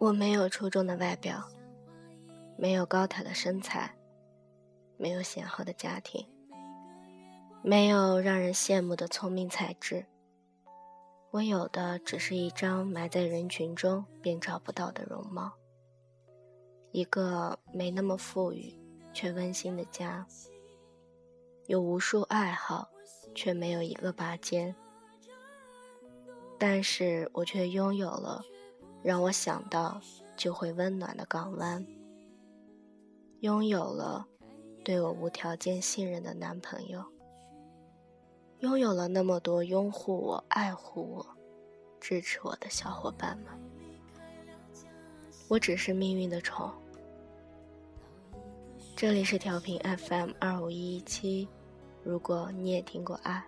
我没有出众的外表，没有高挑的身材，没有显赫的家庭，没有让人羡慕的聪明才智。我有的只是一张埋在人群中便找不到的容貌，一个没那么富裕却温馨的家，有无数爱好，却没有一个拔尖。但是我却拥有了。让我想到就会温暖的港湾，拥有了对我无条件信任的男朋友，拥有了那么多拥护我、爱护我、支持我的小伙伴们。我只是命运的宠。这里是调频 FM 二五一一七，如果你也听过爱，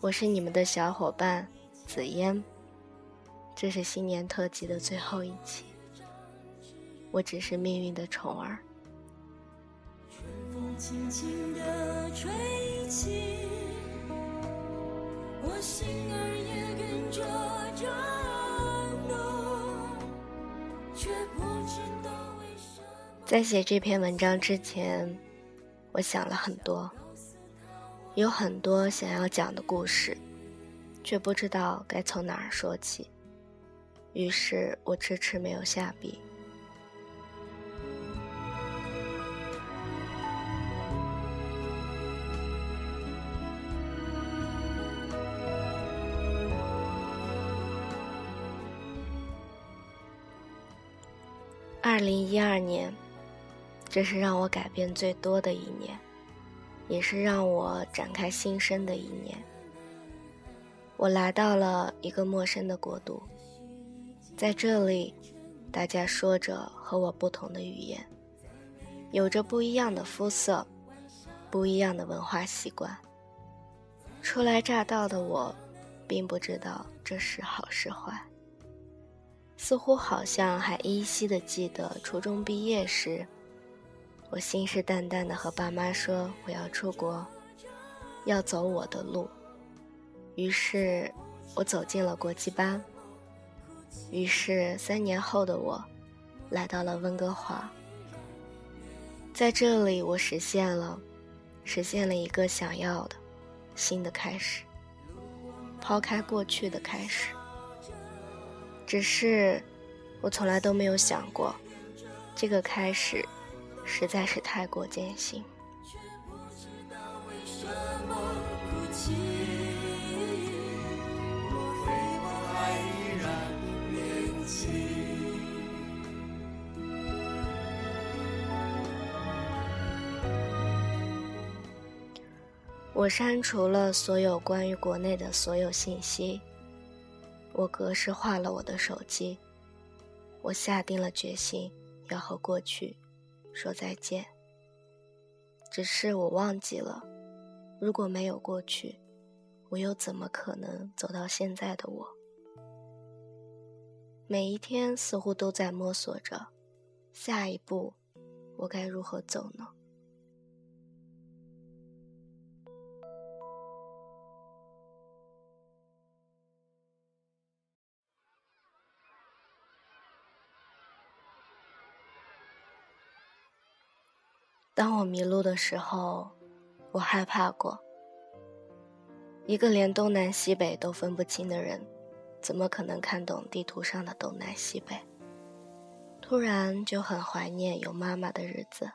我是你们的小伙伴紫嫣。这是新年特辑的最后一期，我只是命运的宠儿。在写这篇文章之前，我想了很多，有很多想要讲的故事，却不知道该从哪儿说起。于是我迟迟没有下笔。二零一二年，这是让我改变最多的一年，也是让我展开新生的一年。我来到了一个陌生的国度。在这里，大家说着和我不同的语言，有着不一样的肤色，不一样的文化习惯。初来乍到的我，并不知道这是好是坏。似乎好像还依稀的记得初中毕业时，我信誓旦旦的和爸妈说我要出国，要走我的路。于是，我走进了国际班。于是，三年后的我，来到了温哥华。在这里，我实现了，实现了一个想要的新的开始，抛开过去的开始。只是，我从来都没有想过，这个开始，实在是太过艰辛。我删除了所有关于国内的所有信息。我格式化了我的手机。我下定了决心要和过去说再见。只是我忘记了，如果没有过去，我又怎么可能走到现在的我？每一天似乎都在摸索着，下一步我该如何走呢？当我迷路的时候，我害怕过。一个连东南西北都分不清的人，怎么可能看懂地图上的东南西北？突然就很怀念有妈妈的日子，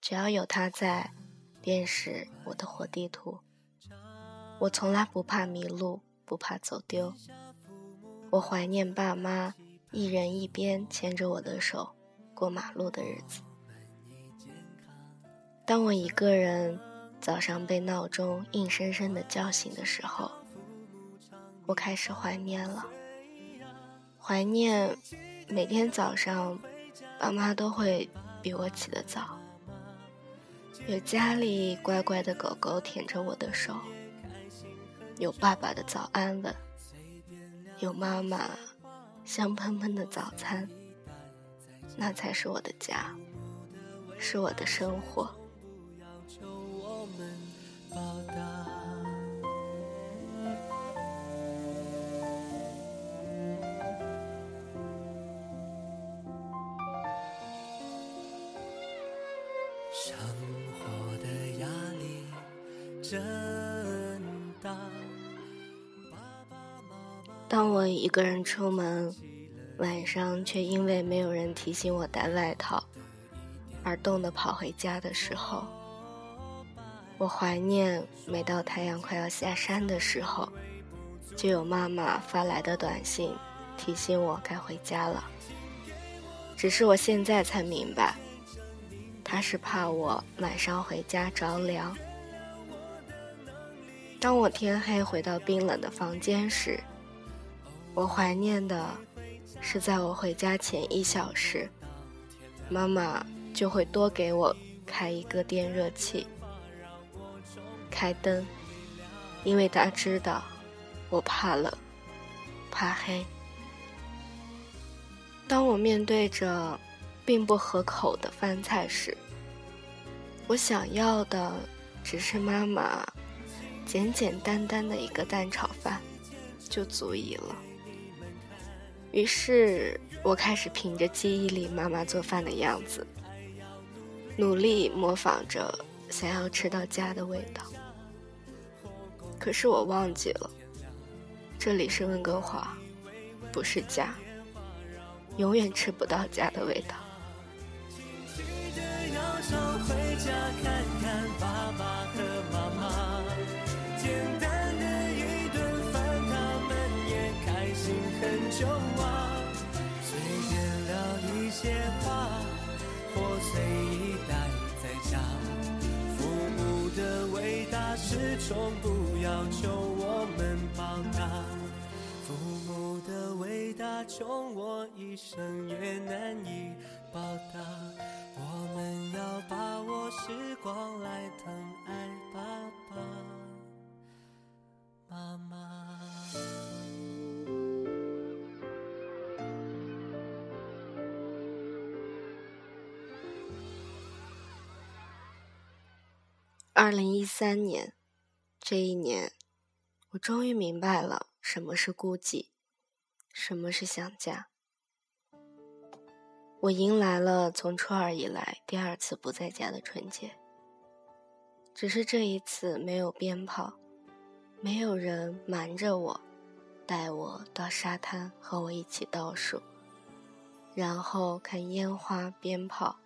只要有她在，便是我的活地图。我从来不怕迷路，不怕走丢。我怀念爸妈一人一边牵着我的手过马路的日子。当我一个人早上被闹钟硬生生的叫醒的时候，我开始怀念了。怀念每天早上，爸妈都会比我起得早，有家里乖乖的狗狗舔着我的手，有爸爸的早安吻，有妈妈香喷喷的早餐，那才是我的家，是我的生活。求我们报答生活的压力真大当我一个人出门晚上却因为没有人提醒我带外套而冻得跑回家的时候我怀念每到太阳快要下山的时候，就有妈妈发来的短信提醒我该回家了。只是我现在才明白，她是怕我晚上回家着凉。当我天黑回到冰冷的房间时，我怀念的是，在我回家前一小时，妈妈就会多给我开一个电热器，开灯，因为他知道我怕冷，怕黑。当我面对着并不合口的饭菜时，我想要的只是妈妈简简单单的一个蛋炒饭，就足以了。于是我开始凭着记忆里妈妈做饭的样子，努力模仿着，想要吃到家的味道。可是我忘记了，这里是温哥华，不是家，永远吃不到家的味道。简单的一顿饭，他们也开心很久啊。从不要求我们报答，父母的伟大，穷我一生也难以报答。我们要把握时光来疼爱爸爸妈妈。二零一三年。这一年，我终于明白了什么是孤寂，什么是想家。我迎来了从初二以来第二次不在家的春节。只是这一次没有鞭炮，没有人瞒着我，带我到沙滩和我一起倒数，然后看烟花鞭炮，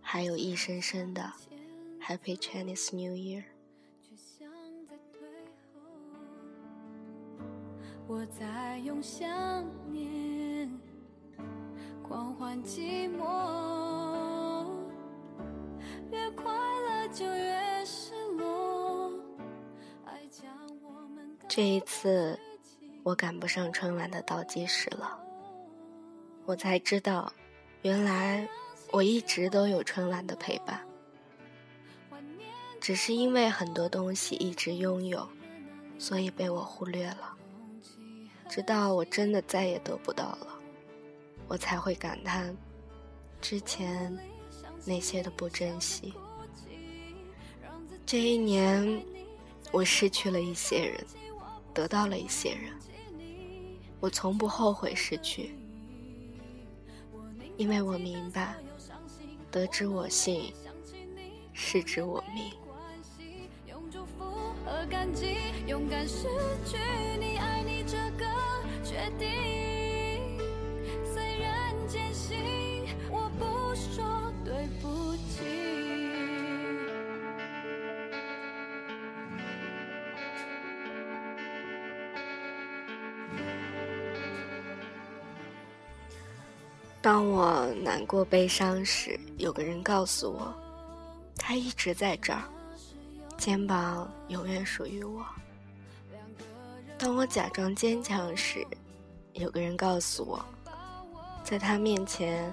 还有一声声的 Happy Chinese New Year。我在用想念狂欢寂寞，越快乐就越失落。这一次，我赶不上春晚的倒计时了。我才知道，原来我一直都有春晚的陪伴，只是因为很多东西一直拥有，所以被我忽略了。直到我真的再也得不到了，我才会感叹之前那些的不珍惜。这一年，我失去了一些人，得到了一些人。我从不后悔失去，因为我明白，得之我幸，失之我命。感激勇敢失去你爱你这个决定。虽然坚信我不说对不起。当我难过悲伤时有个人告诉我他一直在这儿。肩膀永远属于我。当我假装坚强时，有个人告诉我，在他面前，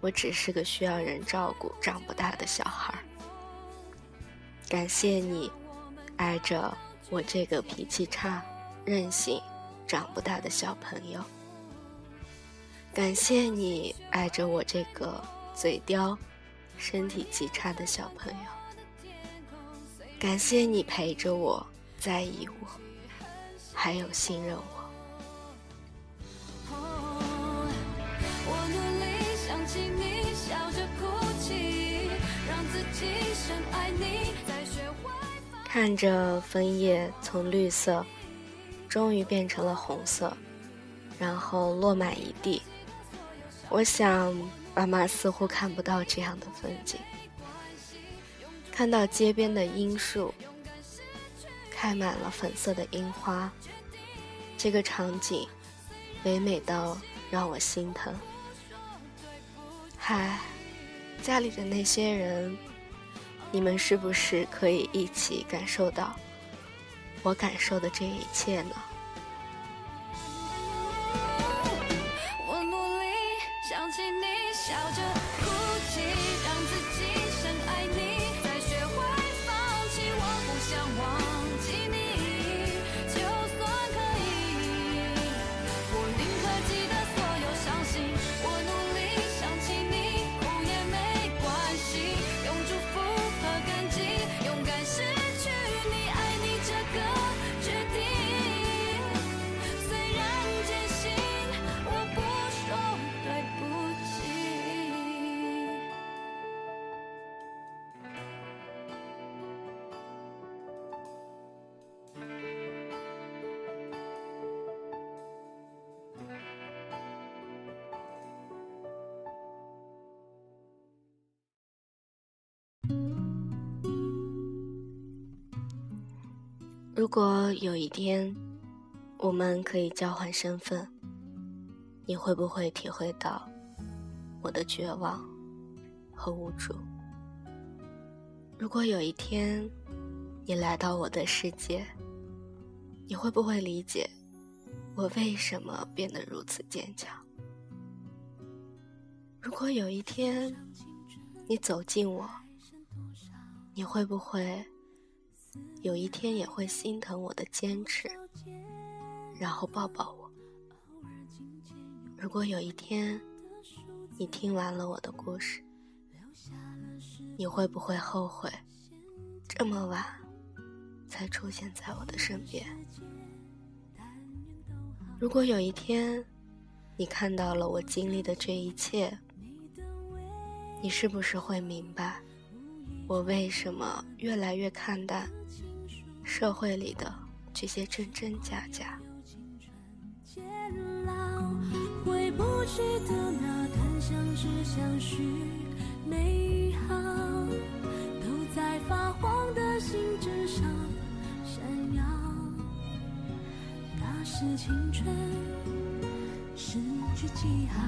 我只是个需要人照顾、长不大的小孩。感谢你，爱着我这个脾气差、任性、长不大的小朋友。感谢你爱着我这个嘴刁、身体极差的小朋友。感谢你陪着我、在意我，还有信任我。看着枫叶从绿色，终于变成了红色，然后落满一地。我想，爸妈似乎看不到这样的风景。看到街边的樱树，开满了粉色的樱花，这个场景，唯美到让我心疼。嗨，家里的那些人，你们是不是可以一起感受到我感受的这一切呢？如果有一天，我们可以交换身份，你会不会体会到我的绝望和无助？如果有一天，你来到我的世界，你会不会理解我为什么变得如此坚强？如果有一天，你走近我，你会不会？有一天也会心疼我的坚持，然后抱抱我。如果有一天你听完了我的故事，你会不会后悔这么晚才出现在我的身边？如果有一天你看到了我经历的这一切，你是不是会明白我为什么越来越看淡？社会里的这些真真假假。回不去的那段相知相许美好，都在发黄的信纸上闪耀。那是青春失去记号，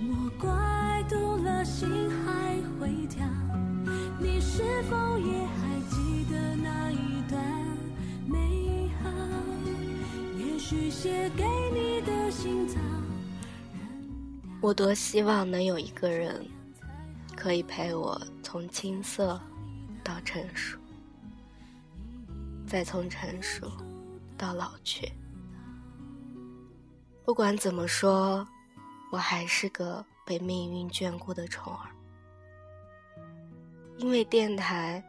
莫怪读了心还会跳。你是否也还？我多希望能有一个人，可以陪我从青涩到成熟，再从成熟到老去。不管怎么说，我还是个被命运眷顾的宠儿。因为电台，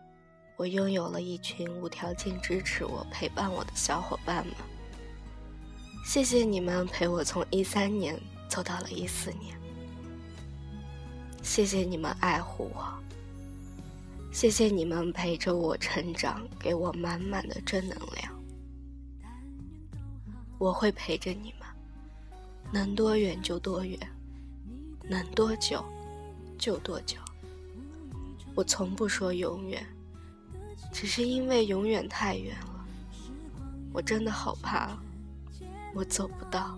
我拥有了一群无条件支持我、陪伴我的小伙伴们。谢谢你们陪我从一三年走到了一四年，谢谢你们爱护我，谢谢你们陪着我成长，给我满满的正能量。我会陪着你们，能多远就多远，能多久就多久。我从不说永远，只是因为永远太远了，我真的好怕。我走不到。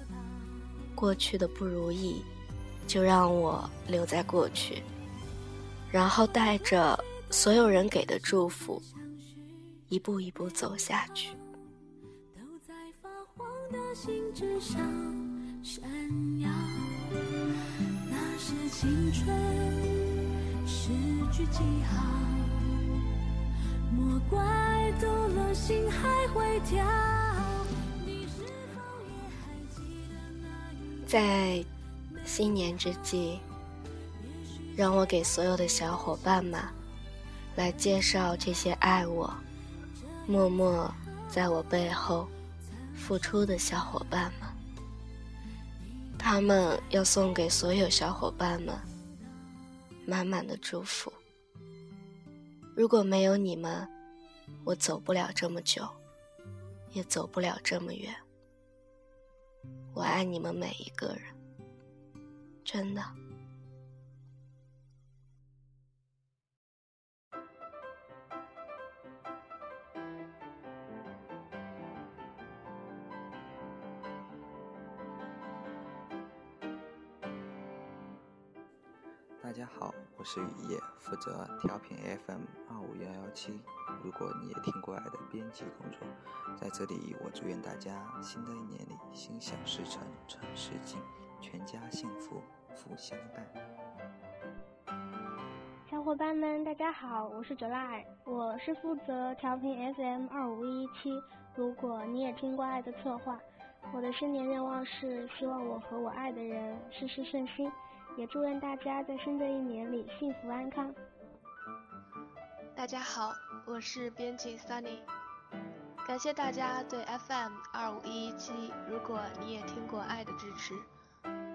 过去的不如意，就让我留在过去，然后带着所有人给的祝福，一步一步走下去在发黄的信纸上闪耀那是。青春失去记号，莫怪读了心还会跳。在新年之际，让我给所有的小伙伴们来介绍这些爱我、默默在我背后付出的小伙伴们。他们要送给所有小伙伴们满满的祝福。如果没有你们，我走不了这么久，也走不了这么远。我爱你们每一个人，真的。大家好，我是雨夜，负责调频 FM 二五幺幺七。如果你也听过爱的编辑工作，在这里我祝愿大家新的一年里心想事成，成事景，全家幸福，福相伴。小伙伴们，大家好，我是 July，我是负责调频 FM 二五一七。如果你也听过爱的策划，我的新年愿望是希望我和我爱的人事事顺心。也祝愿大家在新的一年里幸福安康。大家好，我是编辑 Sunny，感谢大家对 FM 二五一一七，如果你也听过爱的支持。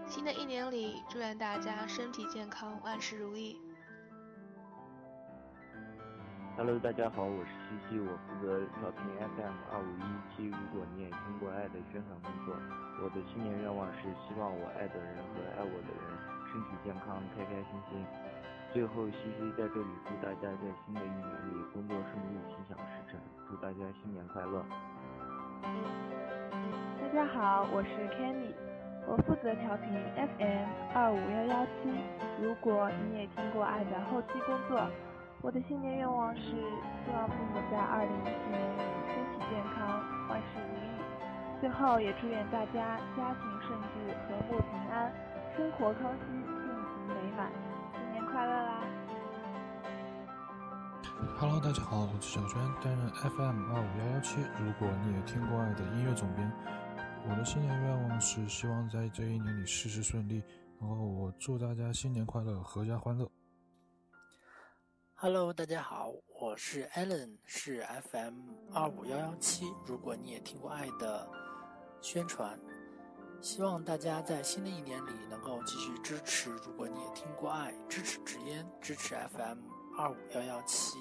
新的一年里，祝愿大家身体健康，万事如意。Hello，大家好，我是西西，我负责调频 FM 二五一一七。如果你也听过爱的宣传工作，我的新年愿望是希望我爱的人和爱我的人。身体健康，开开心心。最后，西西在这里祝大家在新的一年里工作顺利，心想事成。祝大家新年快乐！大家好，我是 Kenny，我负责调频 FM 二五幺幺七。如果你也听过爱的后期工作，我的新年愿望是希望父母在二零一四年里身体健康，万事如意。最后，也祝愿大家家庭顺治，和睦平安。生活康熙，美满，新年快乐啦！Hello，大家好，我是小娟，担任 FM 二五幺幺七。如果你也听过爱的音乐总编，我的新年愿望是希望在这一年里事事顺利。然后我祝大家新年快乐，阖家欢乐。Hello，大家好，我是 Allen，是 FM 二五幺幺七。如果你也听过爱的宣传。希望大家在新的一年里能够继续支持。如果你也听过爱，支持纸烟，支持 FM 二五幺幺七，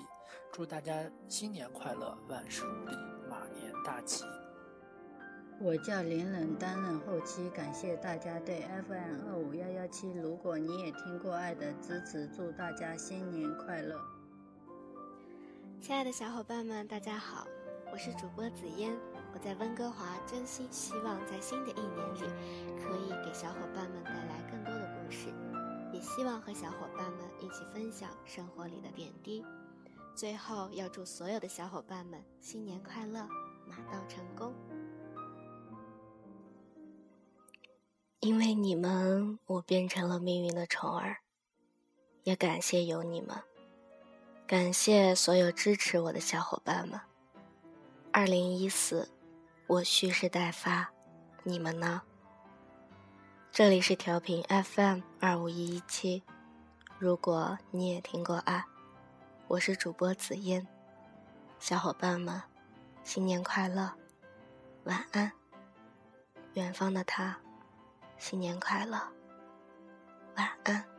祝大家新年快乐，万事如意，马年大吉。我叫林冷，担任后期，感谢大家对 FM 二五幺幺七。如果你也听过爱的支持，祝大家新年快乐。亲爱的小伙伴们，大家好，我是主播紫嫣。我在温哥华，真心希望在新的一年里，可以给小伙伴们带来更多的故事，也希望和小伙伴们一起分享生活里的点滴。最后，要祝所有的小伙伴们新年快乐，马到成功。因为你们，我变成了命运的宠儿，也感谢有你们，感谢所有支持我的小伙伴们。二零一四。我蓄势待发，你们呢？这里是调频 FM 二五一一七，如果你也听过爱，我是主播紫嫣，小伙伴们，新年快乐，晚安。远方的他，新年快乐，晚安。